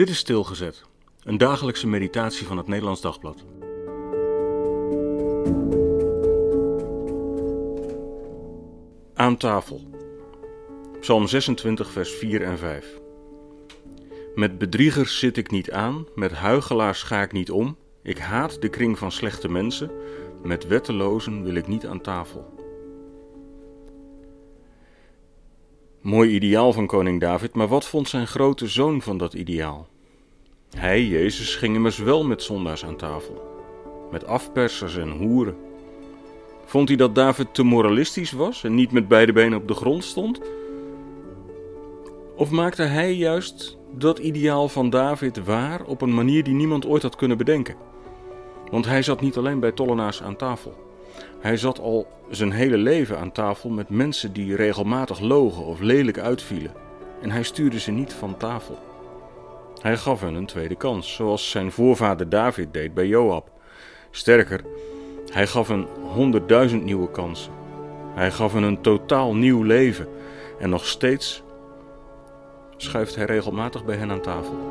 Dit is Stilgezet, een dagelijkse meditatie van het Nederlands Dagblad. Aan tafel. Psalm 26, vers 4 en 5. Met bedriegers zit ik niet aan, met huigelaars ga ik niet om. Ik haat de kring van slechte mensen, met wettelozen wil ik niet aan tafel. Mooi ideaal van koning David, maar wat vond zijn grote zoon van dat ideaal? Hij, Jezus, ging immers wel met zondaars aan tafel, met afpersers en hoeren. Vond hij dat David te moralistisch was en niet met beide benen op de grond stond? Of maakte hij juist dat ideaal van David waar op een manier die niemand ooit had kunnen bedenken? Want hij zat niet alleen bij tollenaars aan tafel. Hij zat al zijn hele leven aan tafel met mensen die regelmatig logen of lelijk uitvielen. En hij stuurde ze niet van tafel. Hij gaf hen een tweede kans, zoals zijn voorvader David deed bij Joab. Sterker, hij gaf hen honderdduizend nieuwe kansen. Hij gaf hen een totaal nieuw leven. En nog steeds schuift hij regelmatig bij hen aan tafel.